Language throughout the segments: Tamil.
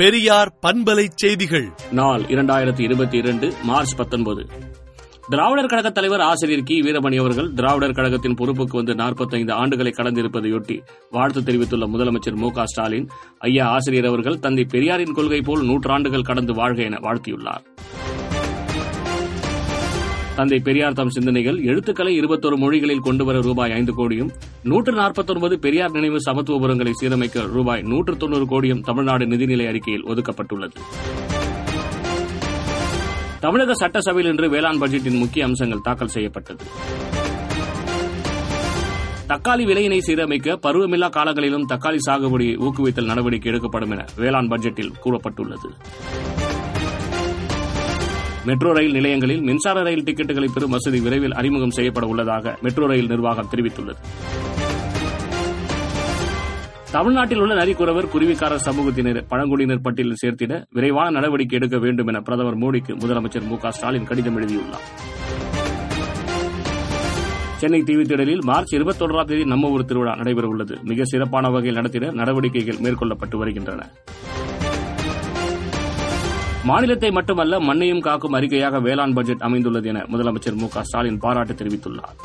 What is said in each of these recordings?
பெரியார் பண்பலை செய்திகள். நாள் இரண்டாயிரத்தி இருபத்தி இரண்டு மார்ச் பத்தொன்பது. திராவிடர் கழக தலைவர் ஆசிரியர் கி. வீரமணி அவர்கள் திராவிடர் கழகத்தின் பொறுப்புக்கு வந்து 45 ஆண்டுகளை கடந்திருப்பதையொட்டி வாழ்த்து தெரிவித்துள்ள முதலமைச்சர் மு ஸ்டாலின் ஐயா ஆசிரியர் அவர்கள் தந்தை பெரியாரின் கொள்கை போல் நூற்றாண்டுகள் கடந்து வாழ்க என வாழ்த்தியுள்ளார். தந்தை பெரியார் தம் சிந்தனைகள் எழுத்துக்களை இருபத்தொரு மொழிகளில் கொண்டுவர ரூபாய் ஐந்து கோடியும் நூற்று நாற்பத்தொன்பது பெரியார் நினைவு சமத்துவபுரங்களை சீரமைக்க ரூபாய் நூற்று தொன்னூறு கோடியும் தமிழ்நாடு நிதிநிலை அறிக்கையில் ஒதுக்கப்பட்டுள்ளது. தமிழக சட்டசபையில் இன்று வேளாண் பட்ஜெட்டின் முக்கிய அம்சங்கள் தாக்கல் செய்யப்பட்டது. தக்காளி விலையினை சீரமைக்க பருவமில்லா காலங்களிலும் தக்காளி சாகுபடியை ஊக்குவித்தல் நடவடிக்கை எடுக்கப்படும் என வேளாண் பட்ஜெட்டில் கூறப்பட்டுள்ளது. மெட்ரோ ரயில் நிலையங்களில் மின்சார ரயில் டிக்கெட்டுகளை பெறும் வசதி விரைவில் அறிமுகம் செய்யப்பட உள்ளதாக மெட்ரோ ரயில் நிர்வாகம் தெரிவித்துள்ளது. தமிழ்நாட்டில் உள்ள நரிக்குறவர் குருவிக்காரர் சமூகத்தினர் பழங்குடியினர் பட்டியலில் சேர்த்திட விரைவான நடவடிக்கை எடுக்க வேண்டும் என பிரதமர் மோடிக்கு முதலமைச்சர் மு ஸ்டாலின் கடிதம் எழுதியுள்ளார். சென்னை தீவுத்திடலில் மார்ச் இருபத்தொன்றாம் தேதி நம்ம ஊர் திருவிழா நடைபெறவுள்ளது. மிக சிறப்பான வகையில் நடத்திட நடவடிக்கைகள் மேற்கொள்ளப்பட்டு வருகின்றன. மாநிலத்தை மட்டுமல்ல மண்ணையும் காக்கும் அறிக்கையாக வேளாண் பட்ஜெட் அமைந்துள்ளது என முதலமைச்சர் மு ஸ்டாலின் பாராட்டு தெரிவித்துள்ளார்.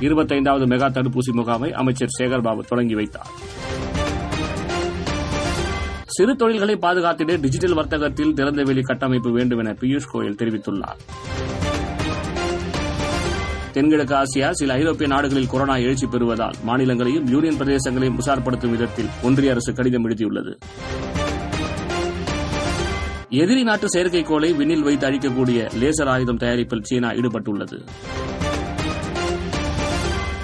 இருபத்தைந்தாவது மெகா தடுப்பூசி முகாமை அமைச்சர் சேகர்பாபு தொடங்கி வைத்தார். சிறு தொழில்களை பாதுகாத்திட டிஜிட்டல் வர்த்தகத்தில் திறந்தவெளி கட்டமைப்பு வேண்டும் என பியூஷ் கோயல் தெரிவித்துள்ளார். தென்கிழக்கு ஆசியா சில ஐரோப்பிய நாடுகளில் கொரோனா எழுச்சி பெறுவதால் மாநிலங்களையும் யூனியன் பிரதேசங்களையும் உசார்படுத்தும் விதத்தில் ஒன்றிய அரசு கடிதம் எழுதியுள்ளது. எதிரி நாட்டு செயற்கைக்கோளை விண்ணில் வைத்து அழிக்கக்கூடிய லேசர் ஆயுதம் தயாரிப்பில் சீனா ஈடுபட்டுள்ளது.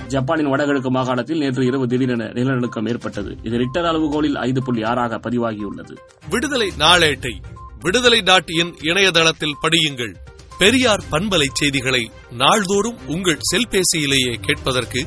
ஜப்பானின் வடகிழக்கு மாகாணத்தில் நேற்று இரவு திடீரென நிலநடுக்கம் ஏற்பட்டது. இது ரிக்டர் அளவுகோலில் ஐந்து புள்ளி ஆறாக பதிவாகியுள்ளது. விடுதலை நாளேட்டை விடுதலை நாட்டியின் இணையதளத்தில் படியுங்கள். பெரியார் பண்பலை செய்திகளை நாள்தோறும் உங்கள் செல்பேசியிலேயே கேட்பதற்கு